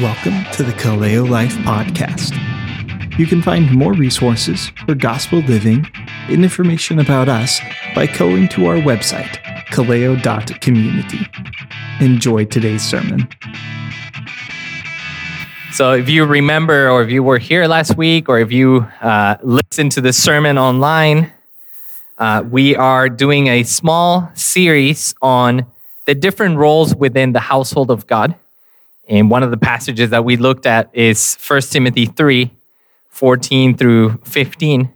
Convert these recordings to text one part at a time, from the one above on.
Welcome to the Kaleo Life Podcast. You can find more resources for gospel living and information about us by going to our website, kaleo.community. Enjoy today's sermon. So, if you remember, or if you were here last week, or if you uh, listened to the sermon online, uh, we are doing a small series on the different roles within the household of God. And one of the passages that we looked at is 1 Timothy 3 14 through 15.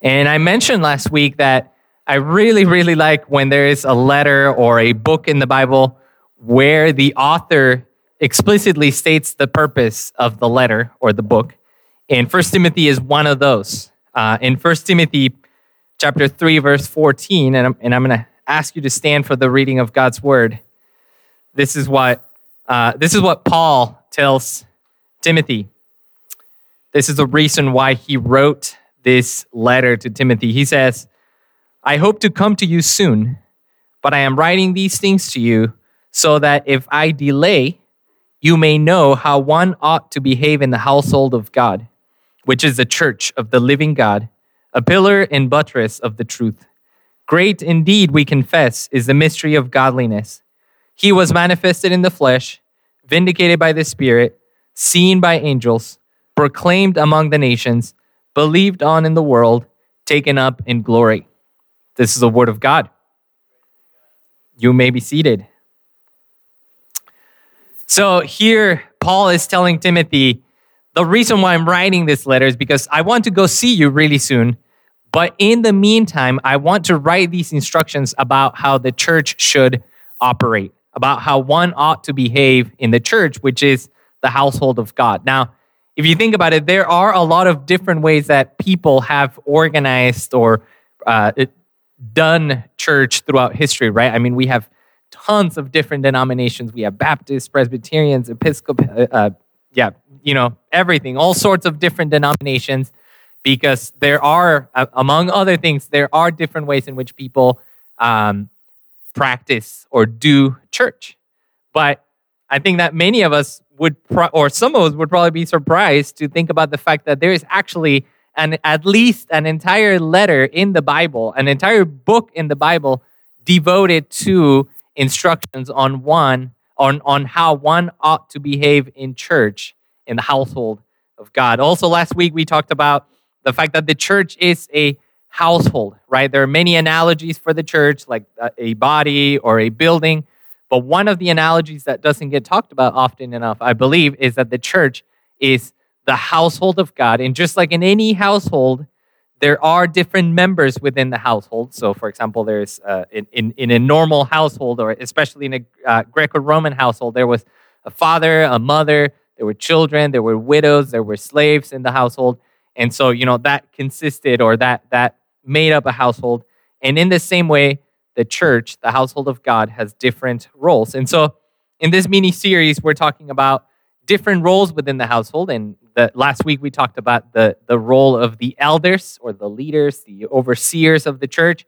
And I mentioned last week that I really, really like when there is a letter or a book in the Bible where the author explicitly states the purpose of the letter or the book. And First Timothy is one of those. Uh, in First Timothy chapter 3, verse 14, and I'm, and I'm going to ask you to stand for the reading of God's word. This is what, uh, this is what Paul tells Timothy. This is the reason why he wrote this letter to Timothy. He says, I hope to come to you soon, but I am writing these things to you so that if I delay, you may know how one ought to behave in the household of God, which is the church of the living God, a pillar and buttress of the truth. Great indeed, we confess, is the mystery of godliness. He was manifested in the flesh, vindicated by the Spirit, seen by angels proclaimed among the nations, believed on in the world, taken up in glory. This is the word of God. You may be seated. So here, Paul is telling Timothy, the reason why I'm writing this letter is because I want to go see you really soon. But in the meantime, I want to write these instructions about how the church should operate, about how one ought to behave in the church, which is the household of God. Now, if you think about it, there are a lot of different ways that people have organized or uh, done church throughout history, right? I mean, we have tons of different denominations. We have Baptists, Presbyterians, Episcopal, uh, uh, yeah, you know, everything, all sorts of different denominations, because there are, uh, among other things, there are different ways in which people um, practice or do church. But I think that many of us would, pro- or some of us would probably be surprised to think about the fact that there is actually an at least an entire letter in the Bible, an entire book in the Bible devoted to instructions on one on on how one ought to behave in church in the household of God. Also last week we talked about the fact that the church is a household, right? There are many analogies for the church like a body or a building. But one of the analogies that doesn't get talked about often enough, I believe, is that the church is the household of God. And just like in any household, there are different members within the household. So, for example, there's uh, in, in, in, a normal household, or especially in a uh, Greco Roman household, there was a father, a mother, there were children, there were widows, there were slaves in the household. And so, you know, that consisted or that, that made up a household. And in the same way, the church, the household of God, has different roles. And so in this mini series, we're talking about different roles within the household. And the, last week we talked about the, the role of the elders or the leaders, the overseers of the church.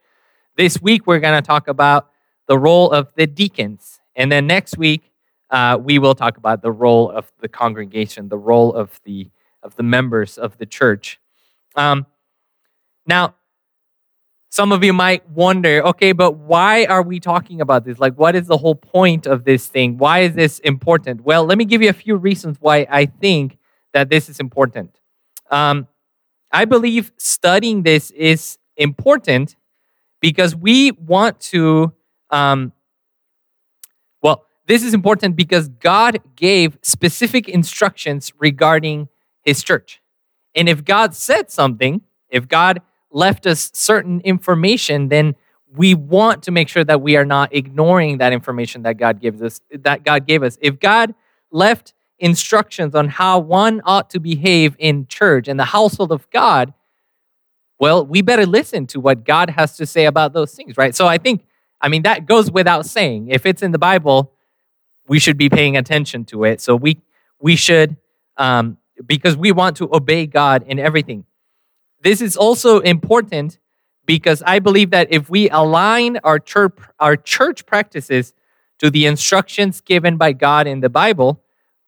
This week we're going to talk about the role of the deacons. And then next week uh, we will talk about the role of the congregation, the role of the of the members of the church. Um, now, some of you might wonder, okay, but why are we talking about this? Like, what is the whole point of this thing? Why is this important? Well, let me give you a few reasons why I think that this is important. Um, I believe studying this is important because we want to, um, well, this is important because God gave specific instructions regarding his church. And if God said something, if God left us certain information, then we want to make sure that we are not ignoring that information that God gives us, that God gave us. If God left instructions on how one ought to behave in church and the household of God, well, we better listen to what God has to say about those things, right? So I think, I mean, that goes without saying. If it's in the Bible, we should be paying attention to it. So we we should, um, because we want to obey God in everything. This is also important because I believe that if we align our church, our church practices to the instructions given by God in the Bible,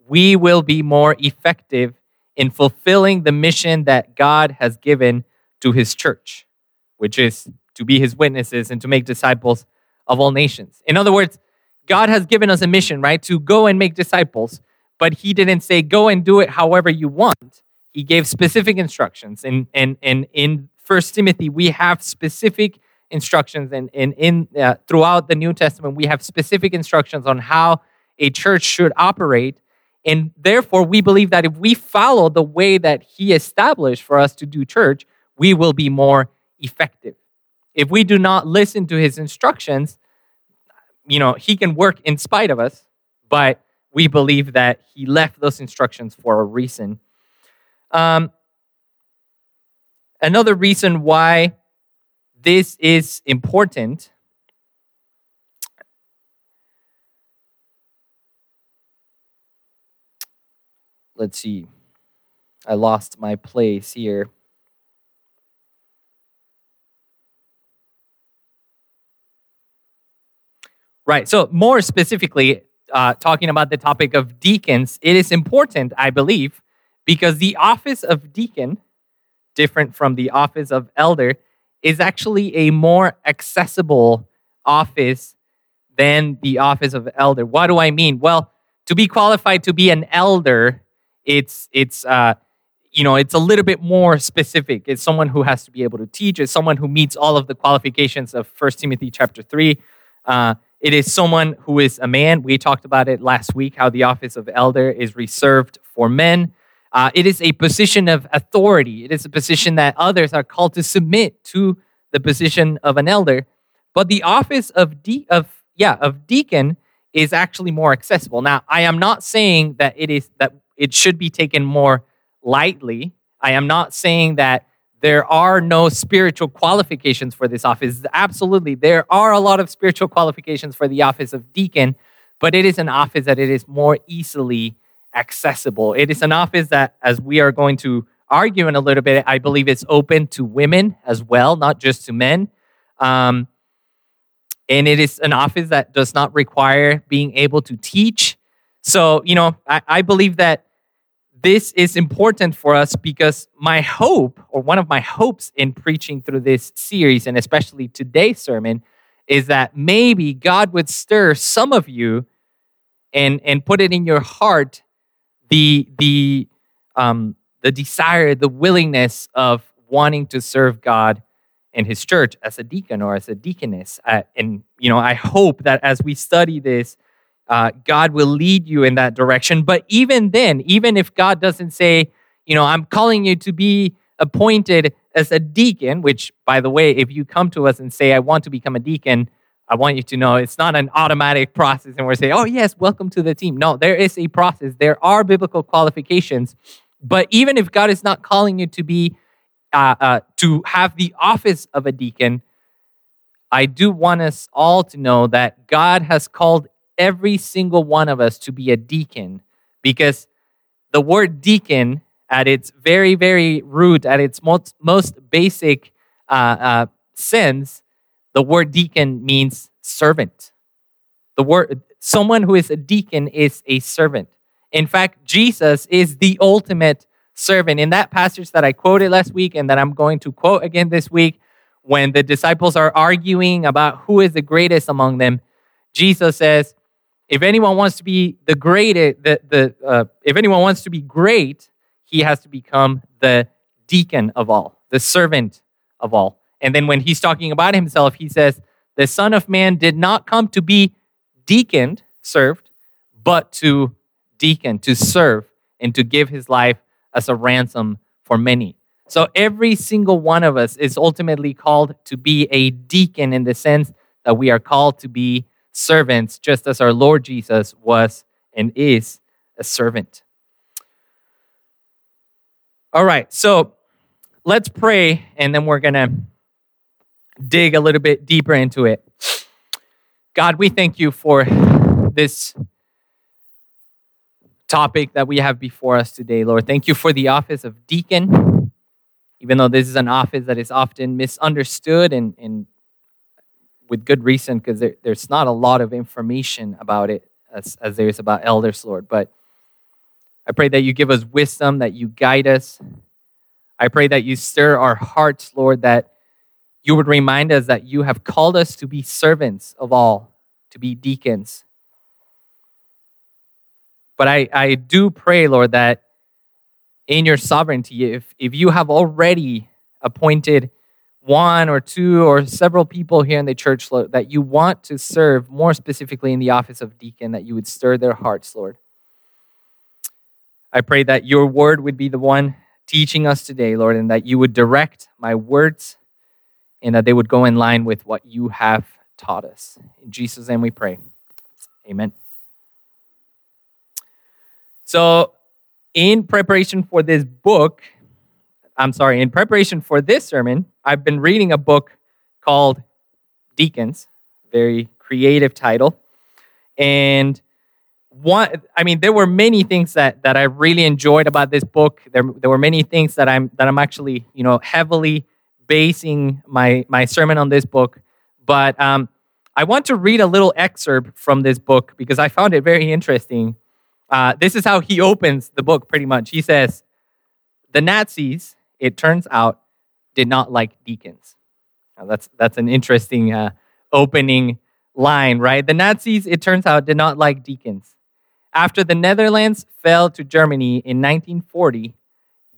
we will be more effective in fulfilling the mission that God has given to his church, which is to be his witnesses and to make disciples of all nations. In other words, God has given us a mission, right? To go and make disciples, but he didn't say go and do it however you want. He gave specific instructions. And and and in First Timothy, we have specific instructions and, and in uh, throughout the New Testament, we have specific instructions on how a church should operate. And therefore, we believe that if we follow the way that he established for us to do church, we will be more effective. If we do not listen to his instructions, you know, he can work in spite of us, but we believe that he left those instructions for a reason. Um, another reason why this is important let's see i lost my place here Right. So, more specifically, uh, talking about the topic of deacons, it is important, I believe, because the office of deacon, different from the office of elder, is actually a more accessible office than the office of elder. What do I mean? Well, to be qualified to be an elder, it's it's uh, you know it's a little bit more specific. It's someone who has to be able to teach. It's someone who meets all of the qualifications of First Timothy chapter three. Uh, it is someone who is a man. We talked about it last week how the office of elder is reserved for men. Uh, it is a position of authority. It is a position that others are called to submit to the position of an elder. But the office of de- of yeah of deacon is actually more accessible. Now, I am not saying that it is that it should be taken more lightly. I am not saying that there are no spiritual qualifications for this office. Absolutely, there are a lot of spiritual qualifications for the office of deacon, but it is an office that it is more easily accessible. It is an office that, as we are going to argue in a little bit, I believe it's open to women as well, not just to men. Um, and it is an office that does not require being able to teach. So, you know, I, I believe that this is important for us because my hope, or one of my hopes in preaching through this series, and especially today's sermon, is that maybe God would stir some of you and, and put it in your heart the, the, um, the desire, the willingness of wanting to serve God and His church as a deacon or as a deaconess. Uh, and, you know, I hope that as we study this, uh, God will lead you in that direction. But even then, even if God doesn't say, you know, I'm calling you to be appointed as a deacon, which, by the way, if you come to us and say, I want to become a deacon, I want you to know it's not an automatic process and we're saying, oh, yes, welcome to the team. No, there is a process. There are biblical qualifications. But even if God is not calling you to be, uh, uh, to have the office of a deacon, I do want us all to know that God has called every single one of us to be a deacon because the word deacon, at its very, very root, at its most, most basic uh, uh, sense, the word deacon means servant. The word someone who is a deacon is a servant. In fact, Jesus is the ultimate servant. In that passage that I quoted last week and that I'm going to quote again this week, when the disciples are arguing about who is the greatest among them, Jesus says, if anyone wants to be the greatest, the, the, uh, if anyone wants to be great, he has to become the deacon of all, the servant of all. And then when he's talking about himself, he says, The Son of Man did not come to be deaconed, served, but to deacon, to serve, and to give his life as a ransom for many. So every single one of us is ultimately called to be a deacon in the sense that we are called to be servants, just as our Lord Jesus was and is a servant. All right, so let's pray, and then we're going to dig a little bit deeper into it. God, we thank you for this topic that we have before us today, Lord. Thank you for the office of deacon, even though this is an office that is often misunderstood and, and with good reason because there, there's not a lot of information about it as, as there is about elders, Lord. But I pray that you give us wisdom, that you guide us. I pray that you stir our hearts, Lord, that you would remind us that you have called us to be servants of all, to be deacons. But I, I do pray, Lord, that in your sovereignty, if, if you have already appointed one or two or several people here in the church, Lord, that you want to serve more specifically in the office of deacon, that you would stir their hearts, Lord. I pray that your word would be the one teaching us today, Lord, and that you would direct my words and that they would go in line with what you have taught us. In Jesus' name we pray. Amen. So, in preparation for this book, I'm sorry, in preparation for this sermon, I've been reading a book called Deacons, very creative title. And one I mean there were many things that that I really enjoyed about this book. There there were many things that I'm that I'm actually, you know, heavily basing my my sermon on this book. But um I want to read a little excerpt from this book because I found it very interesting. Uh, this is how he opens the book pretty much. He says, The Nazis, it turns out, did not like deacons. Now, that's, that's an interesting uh, opening line, right? The Nazis, it turns out, did not like deacons. After the Netherlands fell to Germany in 1940,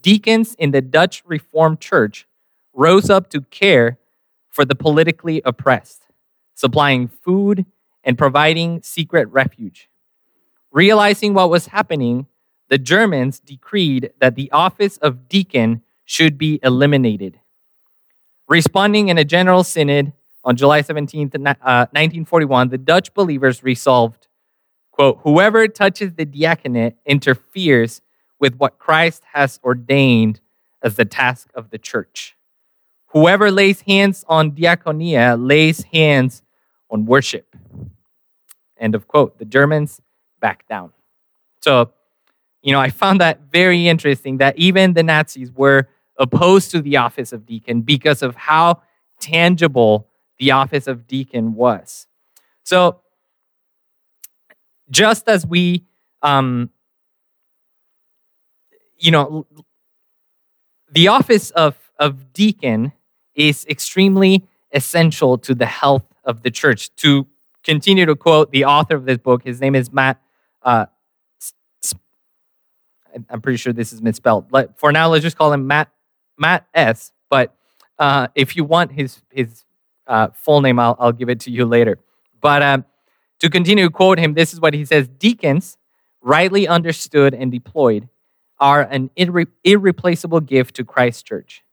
deacons in the Dutch Reformed Church rose up to care for the politically oppressed, supplying food and providing secret refuge. Realizing what was happening, the Germans decreed that the office of deacon should be eliminated. Responding in a general synod on July 17, 1941, uh, the Dutch believers resolved, quote, whoever touches the diaconate interferes with what Christ has ordained as the task of the church. Whoever lays hands on diaconia lays hands on worship. End of quote. The Germans back down. So, you know, I found that very interesting that even the Nazis were opposed to the office of deacon because of how tangible the office of deacon was. So, just as we, um, you know, the office of, of deacon is extremely essential to the health of the church. To continue to quote the author of this book, his name is Matt uh, I'm pretty sure this is misspelled. But for now, let's just call him Matt Matt S. But uh, if you want his his uh, full name, I'll, I'll give it to you later. But um, to continue to quote him, this is what he says: Deacons, rightly understood and deployed, are an irre- irreplaceable gift to Christ Church.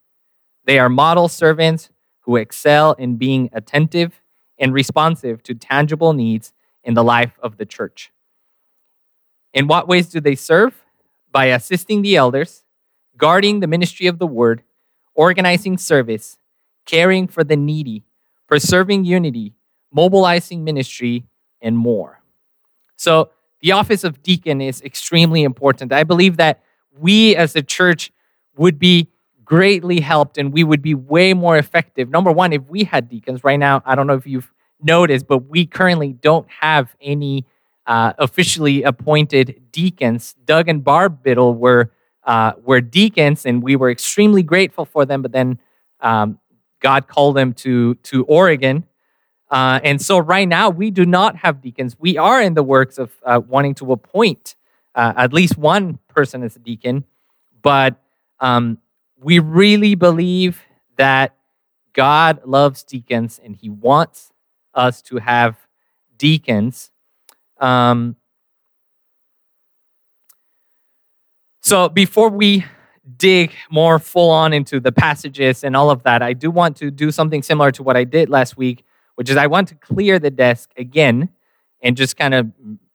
They are model servants who excel in being attentive and responsive to tangible needs in the life of the church. In what ways do they serve? By assisting the elders, guarding the ministry of the word, organizing service, caring for the needy, preserving unity, mobilizing ministry, and more. So, the office of deacon is extremely important. I believe that we as a church would be greatly helped and we would be way more effective. Number one, if we had deacons right now, I don't know if you've noticed, but we currently don't have any uh, officially appointed deacons. Doug and Barb Biddle were uh, were deacons, and we were extremely grateful for them. But then um, God called them to to Oregon, uh, and so right now we do not have deacons. We are in the works of uh, wanting to appoint uh, at least one person as a deacon, but um, we really believe that God loves deacons, and He wants us to have deacons. Um, so before we dig more full on into the passages and all of that, I do want to do something similar to what I did last week, which is I want to clear the desk again and just kind of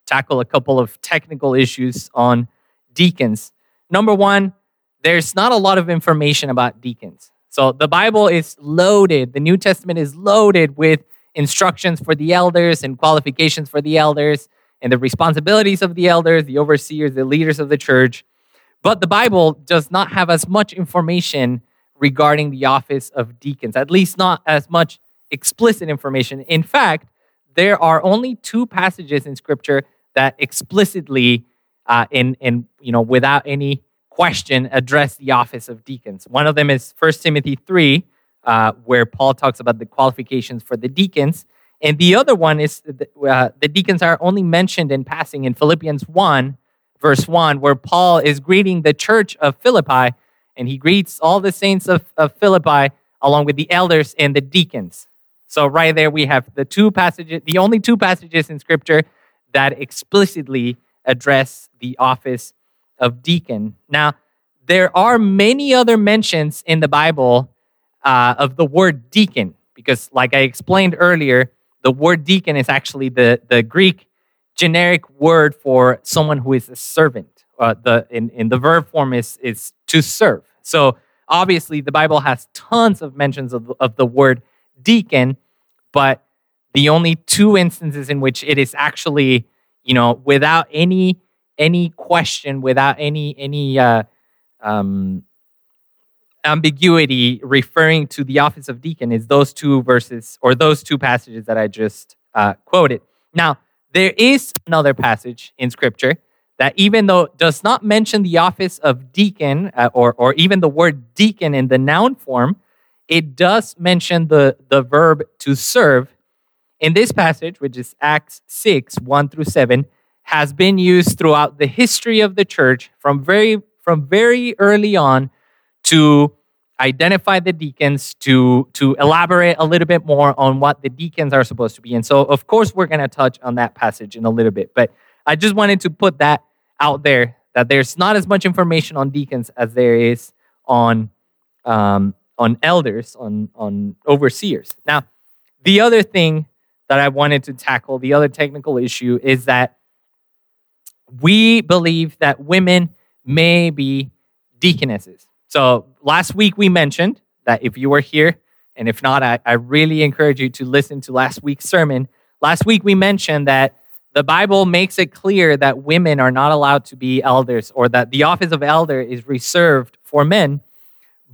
tackle a couple of technical issues on deacons. Number one, there's not a lot of information about deacons. So the Bible is loaded, the New Testament is loaded with instructions for the elders and qualifications for the elders and the responsibilities of the elders, the overseers, the leaders of the church. But the Bible does not have as much information regarding the office of deacons, at least not as much explicit information. In fact, there are only two passages in Scripture that explicitly uh, in, and you know without any question address the office of deacons. One of them is 1 Timothy three, uh, where Paul talks about the qualifications for the deacons, and the other one is the, uh, the deacons are only mentioned in passing in Philippians one, verse one, where Paul is greeting the church of Philippi, and he greets all the saints of, of Philippi along with the elders and the deacons. So right there we have the two passages, the only two passages in Scripture that explicitly address the office of deacon. Now, there are many other mentions in the Bible uh, of the word deacon, because, like I explained earlier, the word deacon is actually the, the Greek generic word for someone who is a servant. Uh, the in, in the verb form is is to serve. So obviously, the Bible has tons of mentions of, of the word deacon, but the only two instances in which it is actually you know, without any any question, without any any uh, um, ambiguity, referring to the office of deacon is those two verses or those two passages that I just uh, quoted. Now, there is another passage in Scripture that, even though does not mention the office of deacon uh, or or even the word deacon in the noun form, it does mention the the verb to serve in this passage, which is Acts 6, 1 through 7, has been used throughout the history of the church from very, from very early on to identify the deacons, to, to elaborate a little bit more on what the deacons are supposed to be. And so, of course, we're going to touch on that passage in a little bit. But I just wanted to put that out there that there's not as much information on deacons as there is on um, on elders, on on overseers. Now, the other thing that I wanted to tackle, the other technical issue, is that we believe that women may be deaconesses. So last week we mentioned that if you were here, and if not, I, I really encourage you to listen to last week's sermon. Last week we mentioned that the Bible makes it clear that women are not allowed to be elders or that the office of elder is reserved for men.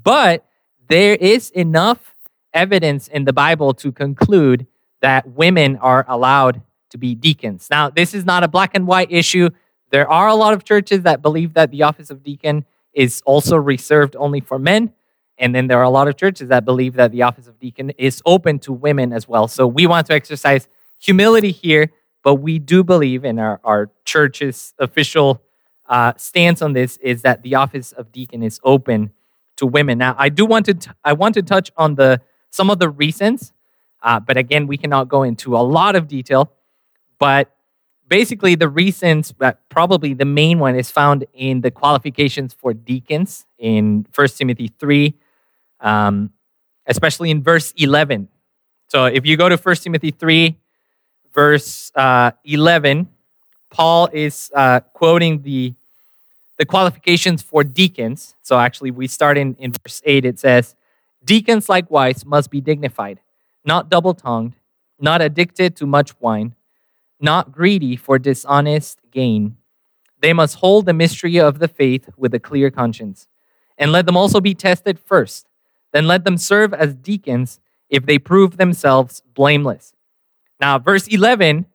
But there is enough evidence in the Bible to conclude that women are allowed to be deacons. Now, this is not a black and white issue. There are a lot of churches that believe that the office of deacon is also reserved only for men. And then there are a lot of churches that believe that the office of deacon is open to women as well. So we want to exercise humility here, but we do believe in our, our church's official uh, stance on this is that the office of deacon is open to women. Now, I do want to t- I want to touch on the some of the reasons uh, but again, we cannot go into a lot of detail. But basically, the reasons, but probably the main one, is found in the qualifications for deacons in 1 Timothy 3, um, especially in verse 11. So if you go to 1 Timothy 3, verse uh, 11, Paul is uh, quoting the, the qualifications for deacons. So actually, we start in, in verse 8. It says, Deacons likewise must be dignified not double tongued, not addicted to much wine, not greedy for dishonest gain. They must hold the mystery of the faith with a clear conscience. And let them also be tested first. Then let them serve as deacons if they prove themselves blameless. Now, verse 11,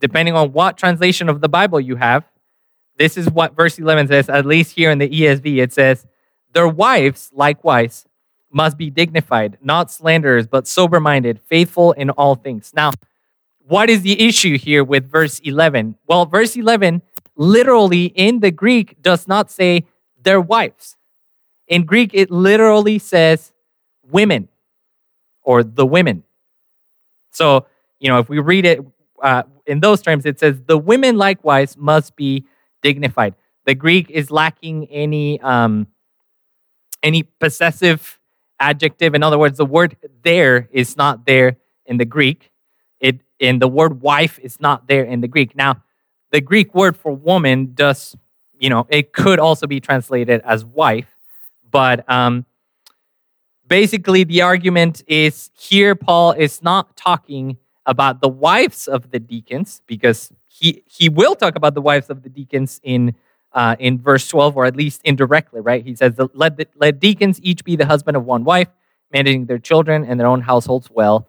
depending on what translation of the Bible you have, this is what verse 11 says, at least here in the ESV. It says, Their wives likewise must be dignified, not slanderers, but sober minded, faithful in all things. Now, what is the issue here with verse 11? Well, verse 11 literally in the Greek does not say their wives. In Greek, it literally says women or the women. So, you know, if we read it uh, in those terms, it says the women likewise must be dignified. The Greek is lacking any um, any possessive adjective. In other words, the word there is not there in the Greek. In the word wife is not there in the Greek. Now, the Greek word for woman does, you know, it could also be translated as wife, but um, basically the argument is here Paul is not talking about the wives of the deacons because he he will talk about the wives of the deacons in uh, in verse 12, or at least indirectly, right? He says, let, the, let deacons each be the husband of one wife, managing their children and their own households well.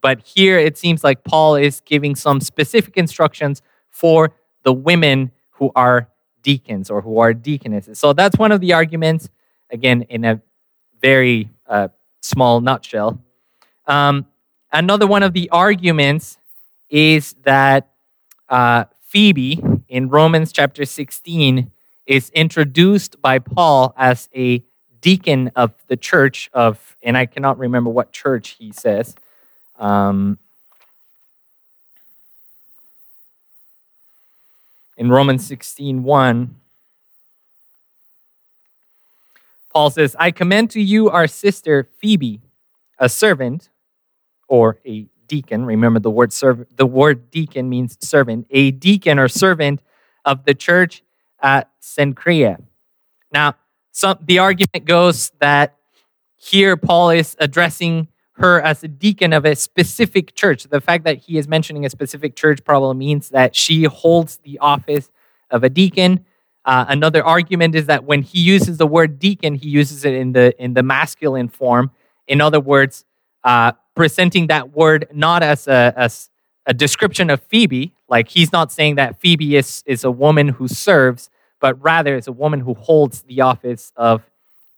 But here it seems like Paul is giving some specific instructions for the women who are deacons or who are deaconesses. So that's one of the arguments, again, in a very uh, small nutshell. Um, another one of the arguments is that uh, Phoebe in Romans chapter 16 is introduced by Paul as a deacon of the church of, and I cannot remember what church he says. Um, in Romans 16 1, Paul says, I commend to you our sister Phoebe, a servant or a deacon. Remember the word servant, the word deacon means servant, a deacon or servant of the church at Cenchrea. Now, some, the argument goes that here Paul is addressing her as a deacon of a specific church. The fact that he is mentioning a specific church probably means that she holds the office of a deacon. Uh, another argument is that when he uses the word deacon, he uses it in the in the masculine form. In other words, uh, presenting that word not as a as a description of Phoebe, like he's not saying that Phoebe is is a woman who serves, but rather is a woman who holds the office of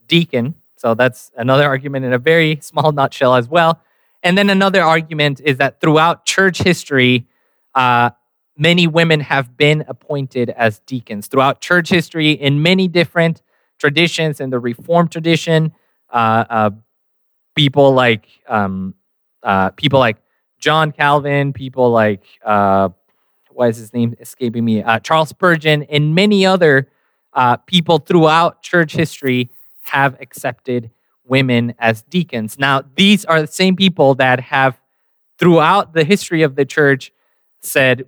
deacon. So that's another argument in a very small nutshell as well. And then another argument is that throughout church history, uh, many women have been appointed as deacons. Throughout church history, in many different traditions, in the Reformed tradition, uh, uh, people like um, uh, people like John Calvin, people like uh, what is his name escaping me? Uh, Charles Spurgeon, and many other people throughout church history have accepted women as deacons. Now, these are the same people that have, throughout the history of the church, said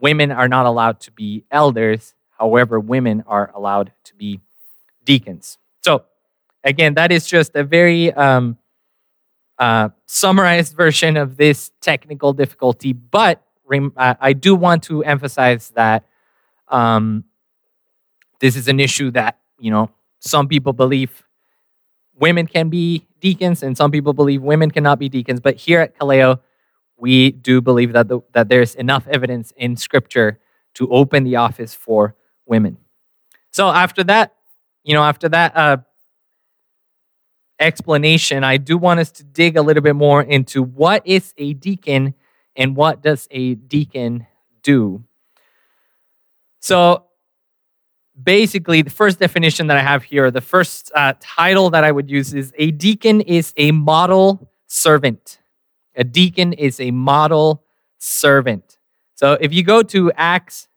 women are not allowed to be elders. However, women are allowed to be deacons. So, again, that is just a very um, uh, summarized version of this technical difficulty, but uh, I do want to emphasize that um, this is an issue that, you know, some people believe women can be deacons, and some people believe women cannot be deacons. But here at Kaleo, we do believe that the, that there's enough evidence in Scripture to open the office for women. So after that, you know, after that uh, explanation, I do want us to dig a little bit more into what is a deacon and what does a deacon do. So basically, the first definition that I have here, the first uh, title that I would use is a deacon is a model servant. A deacon is a model servant. So if you go to Acts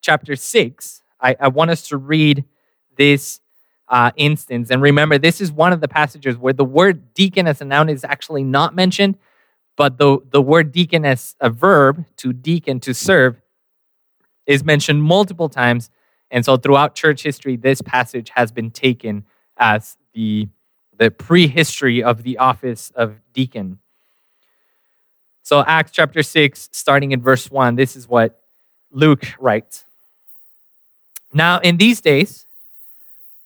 chapter 6, I, I want us to read this uh, instance. And remember, this is one of the passages where the word deacon as a noun is actually not mentioned, but the, the word deacon as a verb, to deacon, to serve, is mentioned multiple times and so throughout church history, this passage has been taken as the, the prehistory of the office of deacon. So, Acts chapter 6, starting in verse 1, this is what Luke writes. Now, in these days,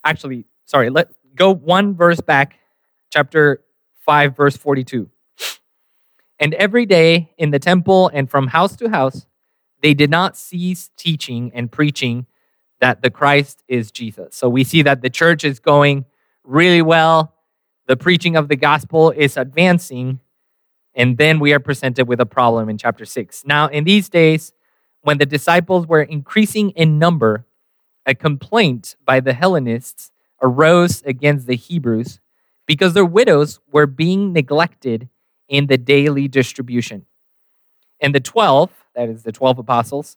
actually, sorry, let go one verse back, chapter 5, verse 42. And every day in the temple and from house to house, they did not cease teaching and preaching that the Christ is Jesus. So we see that the church is going really well. The preaching of the gospel is advancing. And then we are presented with a problem in chapter 6. Now, in these days, when the disciples were increasing in number, a complaint by the Hellenists arose against the Hebrews because their widows were being neglected in the daily distribution. And the 12, that is the 12 apostles,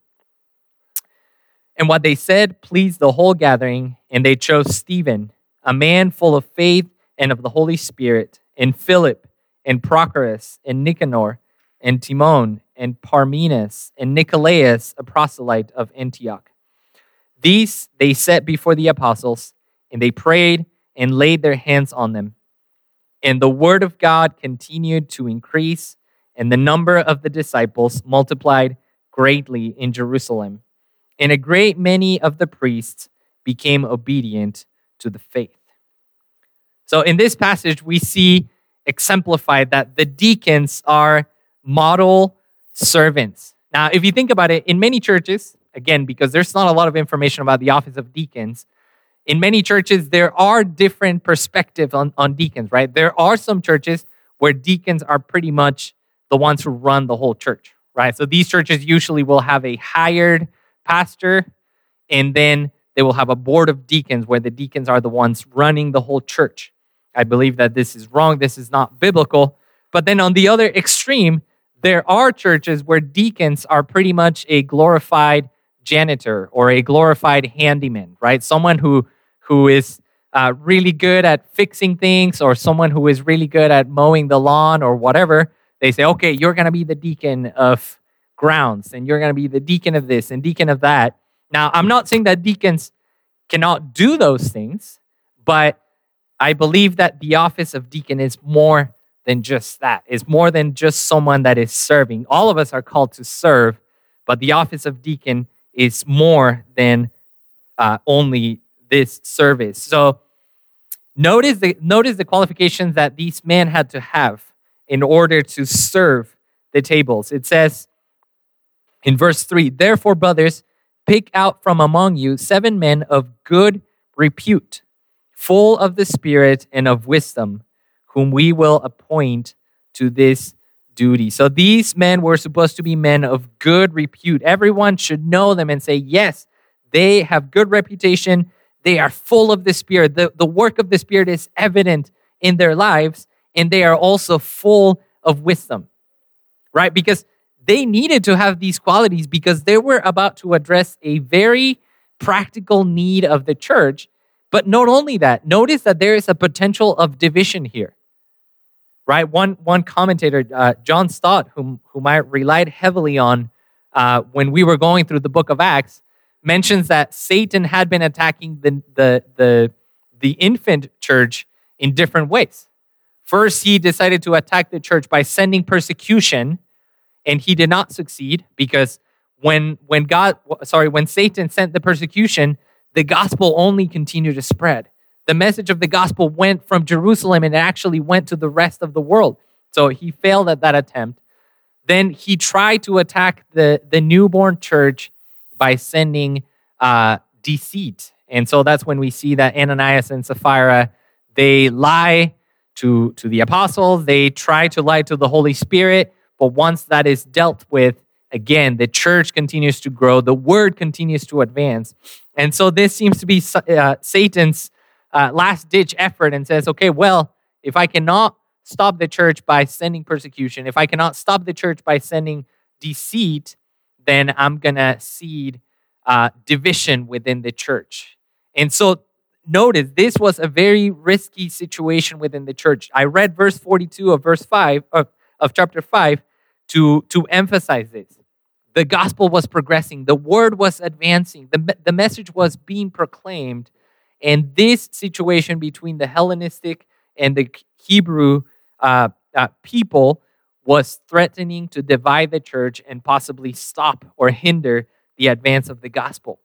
And what they said pleased the whole gathering, and they chose Stephen, a man full of faith and of the Holy Spirit, and Philip, and Prochorus, and Nicanor, and Timon, and Parmenas, and Nicolaus, a proselyte of Antioch. These they set before the apostles, and they prayed and laid their hands on them. And the word of God continued to increase, and the number of the disciples multiplied greatly in Jerusalem. And a great many of the priests became obedient to the faith. So in this passage, we see exemplified that the deacons are model servants. Now, if you think about it, in many churches, again, because there's not a lot of information about the office of deacons, in many churches, there are different perspectives on, on deacons, right? There are some churches where deacons are pretty much the ones who run the whole church, right? So these churches usually will have a hired pastor, and then they will have a board of deacons where the deacons are the ones running the whole church. I believe that this is wrong. This is not biblical. But then on the other extreme, there are churches where deacons are pretty much a glorified janitor or a glorified handyman, right? Someone who who is uh, really good at fixing things, or someone who is really good at mowing the lawn or whatever. They say, okay, you're going to be the deacon of grounds, and you're going to be the deacon of this and deacon of that. Now, I'm not saying that deacons cannot do those things, but I believe that the office of deacon is more than just that. It's more than just someone that is serving. All of us are called to serve, but the office of deacon is more than uh, only this service. So notice the notice the qualifications that these men had to have in order to serve the tables. It says in verse 3, therefore, brothers, pick out from among you seven men of good repute full of the Spirit and of wisdom, whom we will appoint to this duty. So these men were supposed to be men of good repute. Everyone should know them and say, yes, they have good reputation. They are full of the Spirit. The, the work of the Spirit is evident in their lives, and they are also full of wisdom, right? Because they needed to have these qualities because they were about to address a very practical need of the church but not only that, notice that there is a potential of division here. Right? One, one commentator, uh, John Stott, whom, whom I relied heavily on uh, when we were going through the book of Acts, mentions that Satan had been attacking the, the, the, the infant church in different ways. First, he decided to attack the church by sending persecution, and he did not succeed because when, when God, sorry, when Satan sent the persecution, the gospel only continued to spread. The message of the gospel went from Jerusalem and actually went to the rest of the world. So he failed at that attempt. Then he tried to attack the, the newborn church by sending uh, deceit. And so that's when we see that Ananias and Sapphira, they lie to, to the apostles, they try to lie to the Holy Spirit. But once that is dealt with, again, the church continues to grow, the word continues to advance. And so this seems to be uh, Satan's uh, last ditch effort and says, okay, well, if I cannot stop the church by sending persecution, if I cannot stop the church by sending deceit, then I'm going to seed uh, division within the church. And so notice this was a very risky situation within the church. I read verse 42 of verse 5 of, of chapter 5 to, to emphasize this the gospel was progressing, the word was advancing, the, the message was being proclaimed. And this situation between the Hellenistic and the Hebrew uh, uh, people was threatening to divide the church and possibly stop or hinder the advance of the gospel.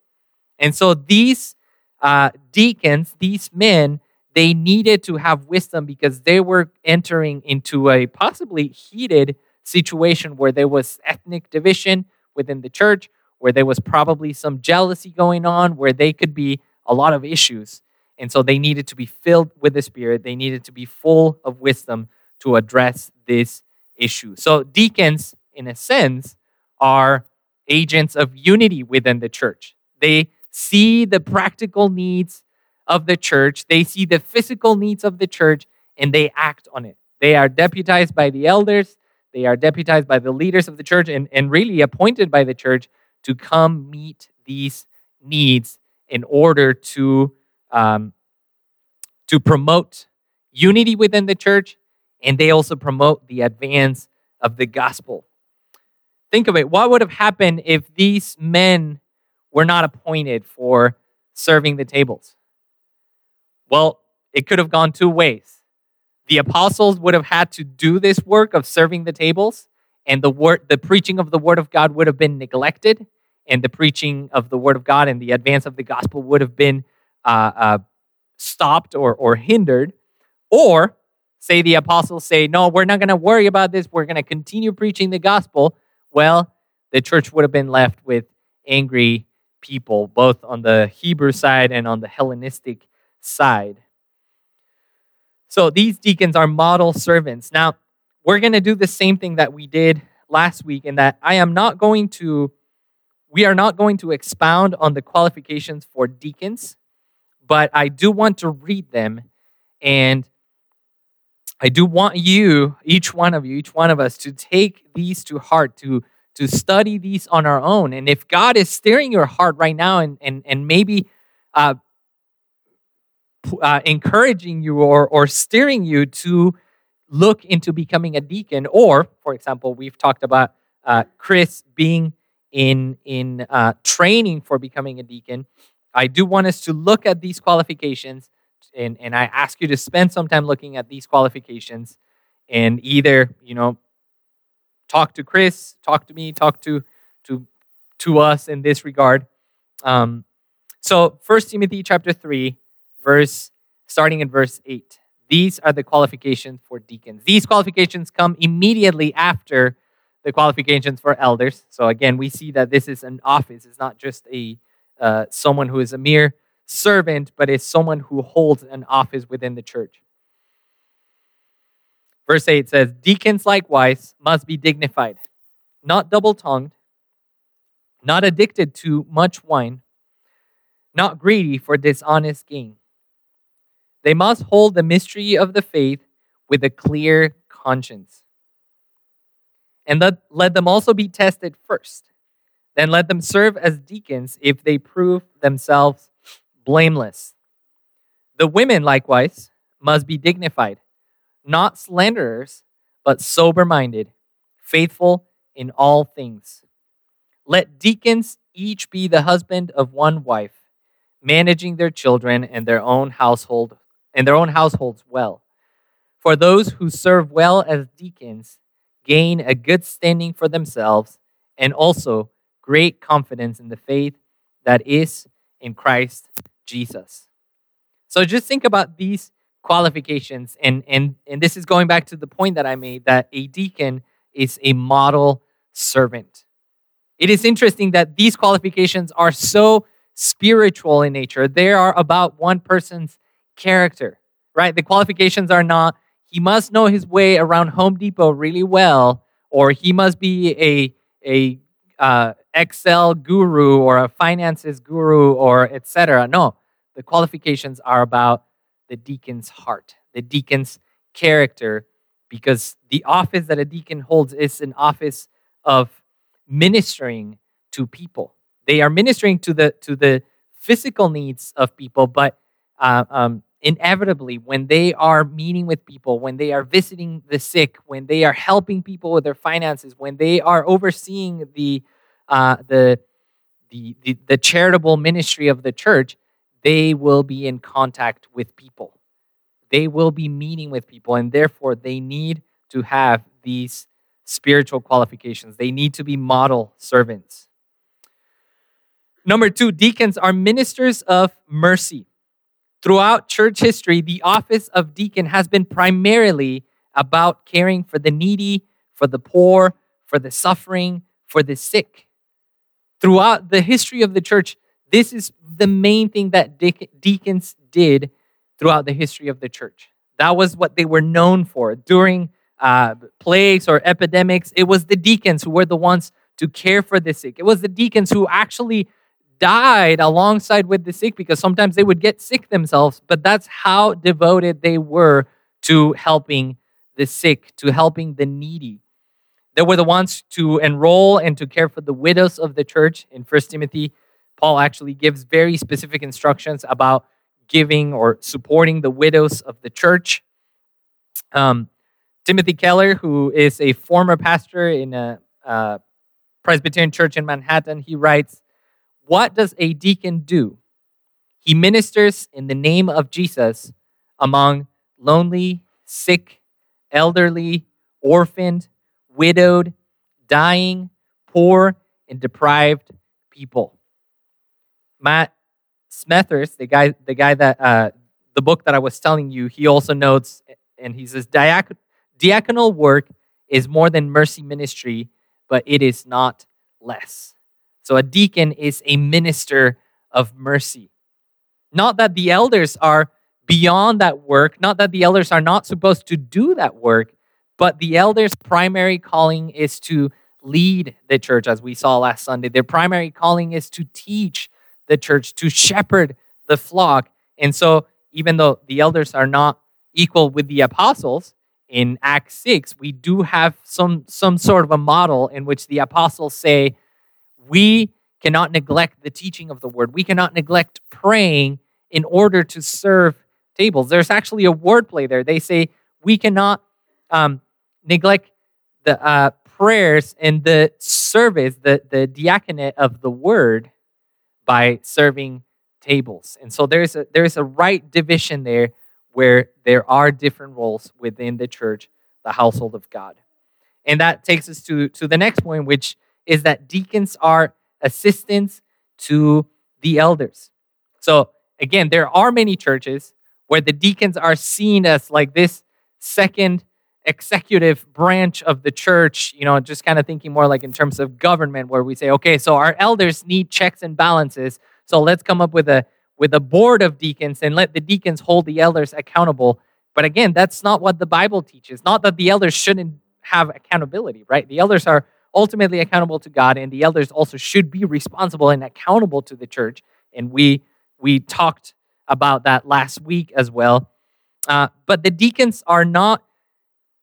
And so these uh, deacons, these men, they needed to have wisdom because they were entering into a possibly heated situation where there was ethnic division, within the church where there was probably some jealousy going on, where they could be a lot of issues. And so they needed to be filled with the Spirit. They needed to be full of wisdom to address this issue. So deacons, in a sense, are agents of unity within the church. They see the practical needs of the church, they see the physical needs of the church, and they act on it. They are deputized by the elders, they are deputized by the leaders of the church and, and really appointed by the church to come meet these needs in order to, um, to promote unity within the church, and they also promote the advance of the gospel. Think of it. What would have happened if these men were not appointed for serving the tables? Well, it could have gone two ways. The apostles would have had to do this work of serving the tables, and the word, the preaching of the word of God would have been neglected, and the preaching of the word of God and the advance of the gospel would have been uh, uh, stopped or, or hindered. Or say the apostles say, no, we're not going to worry about this. We're going to continue preaching the gospel. Well, the church would have been left with angry people, both on the Hebrew side and on the Hellenistic side. So these deacons are model servants. Now, we're going to do the same thing that we did last week in that I am not going to, we are not going to expound on the qualifications for deacons, but I do want to read them. And I do want you, each one of you, each one of us, to take these to heart, to to study these on our own. And if God is stirring your heart right now and, and, and maybe uh, uh, encouraging you or, or steering you to look into becoming a deacon, or, for example, we've talked about uh, Chris being in, in uh, training for becoming a deacon, I do want us to look at these qualifications. And, and I ask you to spend some time looking at these qualifications and either, you know, talk to Chris, talk to me, talk to to to us in this regard. Um, so First Timothy chapter three, verse starting in verse eight. These are the qualifications for deacons. These qualifications come immediately after the qualifications for elders. So again, we see that this is an office. It's not just a uh, someone who is a mere servant, but is someone who holds an office within the church. Verse 8 says, Deacons likewise must be dignified, not double tongued, not addicted to much wine, not greedy for dishonest gain. They must hold the mystery of the faith with a clear conscience. And let, let them also be tested first. Then let them serve as deacons if they prove themselves blameless. The women, likewise, must be dignified not slanderers, but sober minded, faithful in all things. Let deacons each be the husband of one wife, managing their children and their own household and their own households well. For those who serve well as deacons gain a good standing for themselves and also great confidence in the faith that is in Christ Jesus. So just think about these qualifications and and and this is going back to the point that I made that a deacon is a model servant. It is interesting that these qualifications are so spiritual in nature. They are about one person's character, right? The qualifications are not he must know his way around Home Depot really well, or he must be a a uh, Excel guru or a finances guru or etc. No, the qualifications are about the deacon's heart, the deacon's character, because the office that a deacon holds is an office of ministering to people. They are ministering to the to the physical needs of people, but uh, um, inevitably, when they are meeting with people, when they are visiting the sick, when they are helping people with their finances, when they are overseeing the uh, the, the the the charitable ministry of the church, they will be in contact with people. They will be meeting with people, and therefore they need to have these spiritual qualifications. They need to be model servants. Number two, deacons are ministers of mercy. Throughout church history, the office of deacon has been primarily about caring for the needy, for the poor, for the suffering, for the sick. Throughout the history of the church, this is the main thing that deacons did throughout the history of the church. That was what they were known for. During uh, plagues or epidemics, it was the deacons who were the ones to care for the sick. It was the deacons who actually died alongside with the sick because sometimes they would get sick themselves, but that's how devoted they were to helping the sick, to helping the needy. They were the ones to enroll and to care for the widows of the church in First Timothy Paul actually gives very specific instructions about giving or supporting the widows of the church. Um, Timothy Keller, who is a former pastor in a, a Presbyterian church in Manhattan, he writes, What does a deacon do? He ministers in the name of Jesus among lonely, sick, elderly, orphaned, widowed, dying, poor, and deprived people. Matt Smethurst, the guy, the guy that uh, the book that I was telling you, he also notes, and he says, diaconal work is more than mercy ministry, but it is not less. So a deacon is a minister of mercy. Not that the elders are beyond that work, not that the elders are not supposed to do that work, but the elders' primary calling is to lead the church, as we saw last Sunday. Their primary calling is to teach the church, to shepherd the flock. And so, even though the elders are not equal with the apostles, in Acts 6, we do have some, some sort of a model in which the apostles say, we cannot neglect the teaching of the word. We cannot neglect praying in order to serve tables. There's actually a wordplay there. They say, we cannot um, neglect the uh, prayers and the service, the, the diaconate of the word by serving tables. And so there's a, there's a right division there where there are different roles within the church, the household of God. And that takes us to, to the next point, which is that deacons are assistants to the elders. So, again, there are many churches where the deacons are seen as like this second executive branch of the church, you know, just kind of thinking more like in terms of government, where we say, okay, so our elders need checks and balances. So let's come up with a with a board of deacons and let the deacons hold the elders accountable. But again, that's not what the Bible teaches. Not that the elders shouldn't have accountability, right? The elders are ultimately accountable to God, and the elders also should be responsible and accountable to the church. And we we talked about that last week as well. Uh, but the deacons are not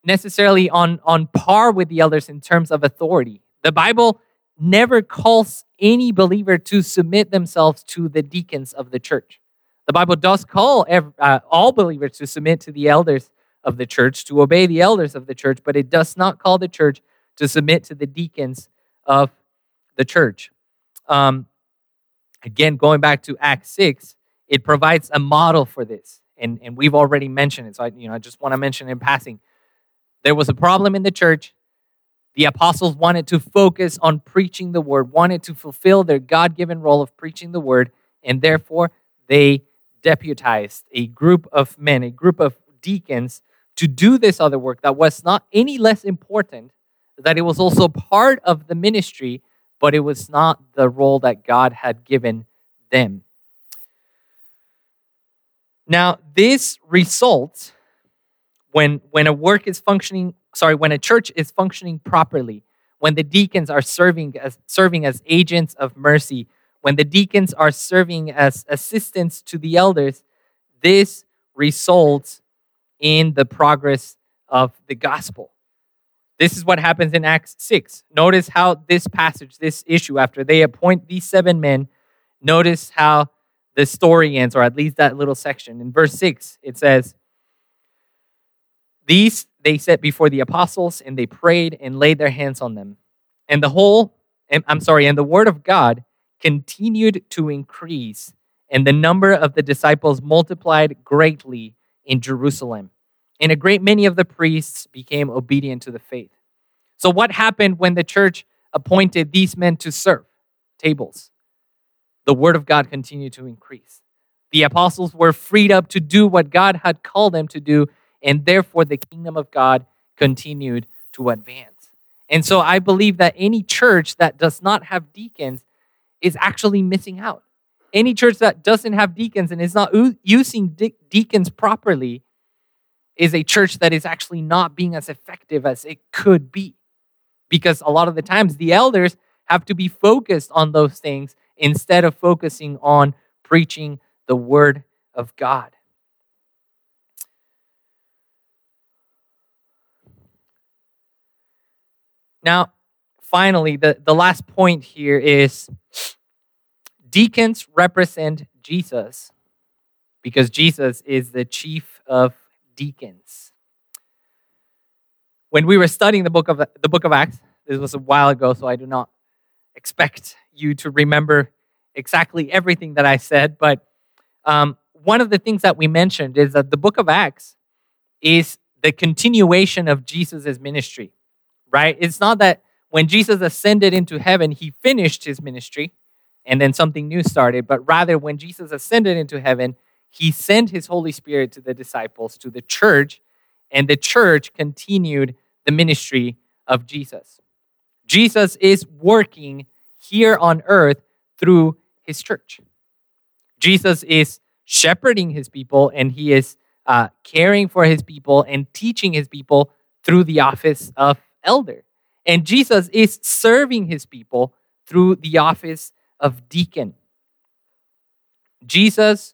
necessarily on on par with the elders in terms of authority. The Bible never calls any believer to submit themselves to the deacons of the church. The Bible does call every, uh, all believers to submit to the elders of the church, to obey the elders of the church, but it does not call the church to submit to the deacons of the church. Um, again, going back to Acts 6, it provides a model for this. And, and we've already mentioned it. So I, you know, I just want to mention in passing. There was a problem in the church. The apostles wanted to focus on preaching the word, wanted to fulfill their God given role of preaching the word, and therefore they deputized a group of men, a group of deacons, to do this other work that was not any less important, that it was also part of the ministry, but it was not the role that God had given them. Now, this results when, when a work is functioning sorry, when a church is functioning properly, when the deacons are serving as serving as agents of mercy, when the deacons are serving as assistants to the elders, this results in the progress of the gospel. This is what happens in Acts 6. Notice how this passage, this issue, after they appoint these seven men, notice how the story ends, or at least that little section. In verse 6, it says, These they set before the apostles and they prayed and laid their hands on them. And the whole, I'm sorry, and the word of God continued to increase, and the number of the disciples multiplied greatly in Jerusalem. And a great many of the priests became obedient to the faith. So, what happened when the church appointed these men to serve tables? The word of God continued to increase. The apostles were freed up to do what God had called them to do, and therefore the kingdom of God continued to advance. And so I believe that any church that does not have deacons is actually missing out. Any church that doesn't have deacons and is not using de- deacons properly is a church that is actually not being as effective as it could be. Because a lot of the times the elders have to be focused on those things instead of focusing on preaching the word of God. Now, finally, the, the last point here is deacons represent Jesus because Jesus is the chief of deacons. When we were studying the book of the book of Acts, this was a while ago, so I do not expect you to remember exactly everything that I said, but um, one of the things that we mentioned is that the book of Acts is the continuation of Jesus' ministry, right? It's not that when Jesus ascended into heaven, he finished his ministry and then something new started, but rather when Jesus ascended into heaven, he sent his Holy Spirit to the disciples, to the church, and the church continued the ministry of Jesus. Jesus is working here on earth through his church. Jesus is shepherding his people and he is uh, caring for his people and teaching his people through the office of elder. And Jesus is serving his people through the office of deacon. Jesus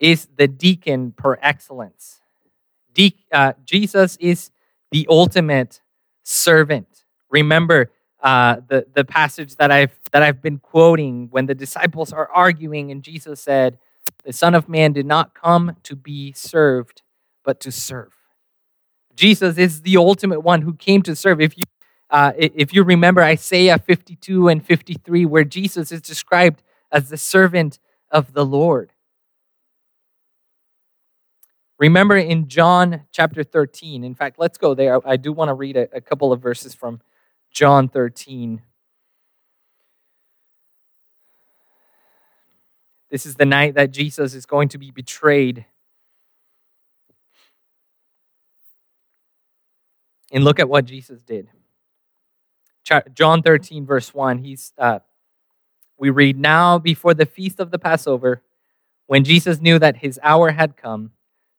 is the deacon per excellence. De- uh, Jesus is the ultimate servant. Remember uh, the, the passage that I've, that I've been quoting when the disciples are arguing, and Jesus said, The Son of Man did not come to be served, but to serve. Jesus is the ultimate one who came to serve. If you, uh, if you remember Isaiah 52 and 53, where Jesus is described as the servant of the Lord. Remember in John chapter 13, in fact, let's go there. I do want to read a, a couple of verses from John 13. This is the night that Jesus is going to be betrayed. And look at what Jesus did. John 13, verse 1, he's, uh, we read, Now before the feast of the Passover, when Jesus knew that his hour had come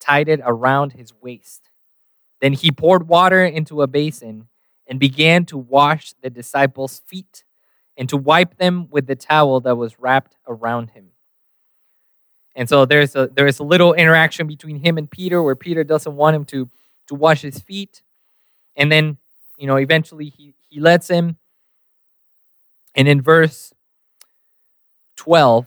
tied it around his waist. Then he poured water into a basin and began to wash the disciples' feet and to wipe them with the towel that was wrapped around him. And so there's a there's a little interaction between him and Peter where Peter doesn't want him to to wash his feet. And then, you know, eventually he, he lets him. And in verse 12,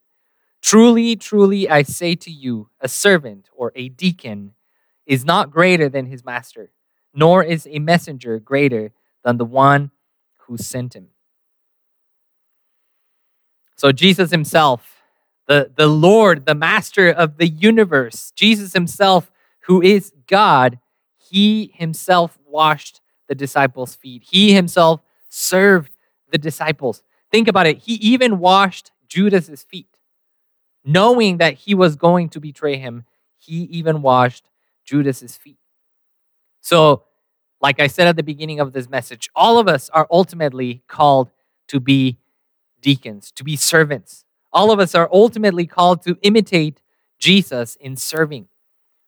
Truly, truly, I say to you, a servant or a deacon is not greater than his master nor is a messenger greater than the one who sent him. So, Jesus himself, the, the Lord, the master of the universe, Jesus himself, who is God, he himself washed the disciples' feet. He himself served the disciples. Think about it. He even washed Judas's feet. Knowing that he was going to betray him, he even washed Judas's feet. So, like I said at the beginning of this message, all of us are ultimately called to be deacons, to be servants. All of us are ultimately called to imitate Jesus in serving.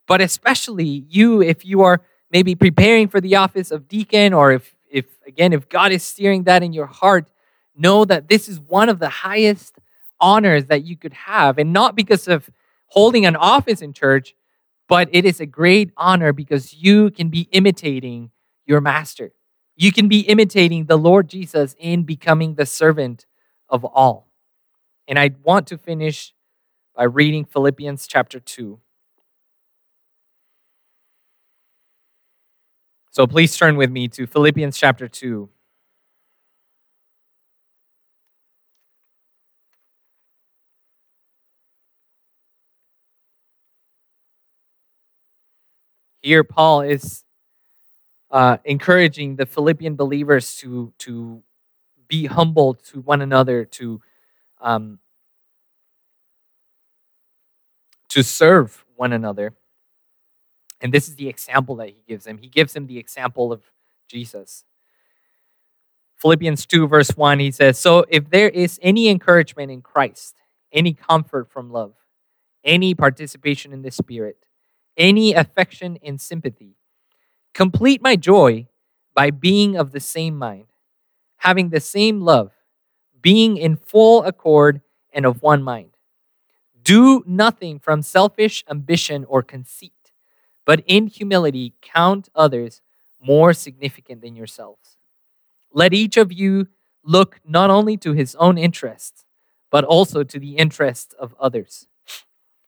But especially you, if you are maybe preparing for the office of deacon, or if, if again, if God is steering that in your heart, know that this is one of the highest honors that you could have. And not because of holding an office in church, but it is a great honor because you can be imitating your master. You can be imitating the Lord Jesus in becoming the servant of all. And I want to finish by reading Philippians chapter 2. So please turn with me to Philippians chapter 2. Here, Paul is uh, encouraging the Philippian believers to, to be humble to one another, to, um, to serve one another. And this is the example that he gives them. He gives them the example of Jesus. Philippians 2, verse 1, he says, So if there is any encouragement in Christ, any comfort from love, any participation in the Spirit, any affection and sympathy, complete my joy by being of the same mind, having the same love, being in full accord and of one mind. Do nothing from selfish ambition or conceit, but in humility count others more significant than yourselves. Let each of you look not only to his own interests, but also to the interests of others.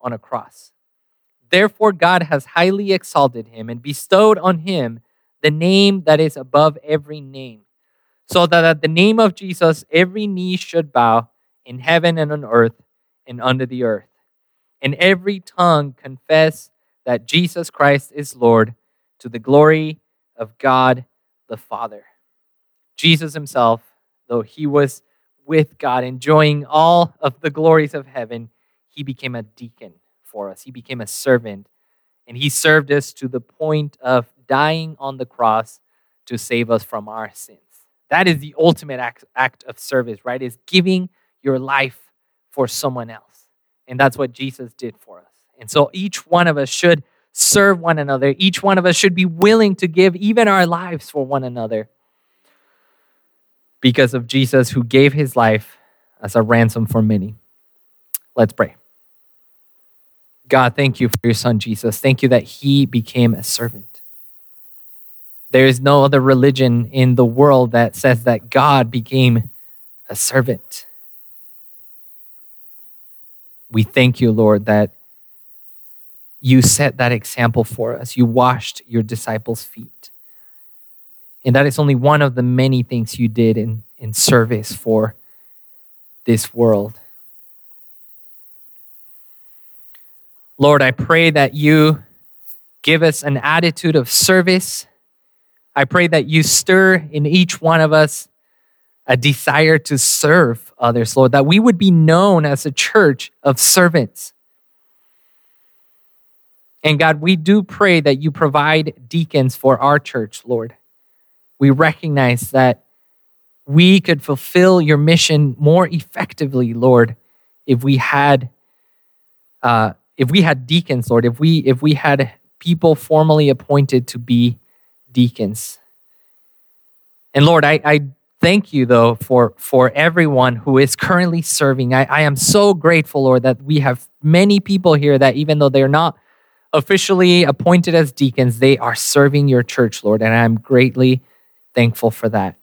on a cross. Therefore, God has highly exalted him and bestowed on him the name that is above every name, so that at the name of Jesus every knee should bow in heaven and on earth and under the earth, and every tongue confess that Jesus Christ is Lord to the glory of God the Father. Jesus himself, though he was with God, enjoying all of the glories of heaven, he became a deacon for us. He became a servant, and he served us to the point of dying on the cross to save us from our sins. That is the ultimate act, act of service, right? Is giving your life for someone else. And that's what Jesus did for us. And so each one of us should serve one another. Each one of us should be willing to give even our lives for one another because of Jesus who gave his life as a ransom for many. Let's pray. God, thank you for your son Jesus. Thank you that he became a servant. There is no other religion in the world that says that God became a servant. We thank you, Lord, that you set that example for us. You washed your disciples' feet. And that is only one of the many things you did in, in service for this world. Lord, I pray that you give us an attitude of service. I pray that you stir in each one of us a desire to serve others, Lord, that we would be known as a church of servants and God, we do pray that you provide deacons for our church, Lord. We recognize that we could fulfill your mission more effectively, Lord, if we had uh, if we had deacons, Lord, if we if we had people formally appointed to be deacons. And Lord, I, I thank you though for for everyone who is currently serving. I, I am so grateful, Lord, that we have many people here that even though they're not officially appointed as deacons, they are serving your church, Lord, and I'm greatly thankful for that.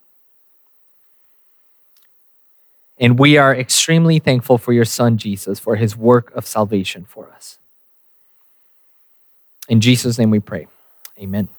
And we are extremely thankful for your son, Jesus, for his work of salvation for us. In Jesus' name we pray. Amen.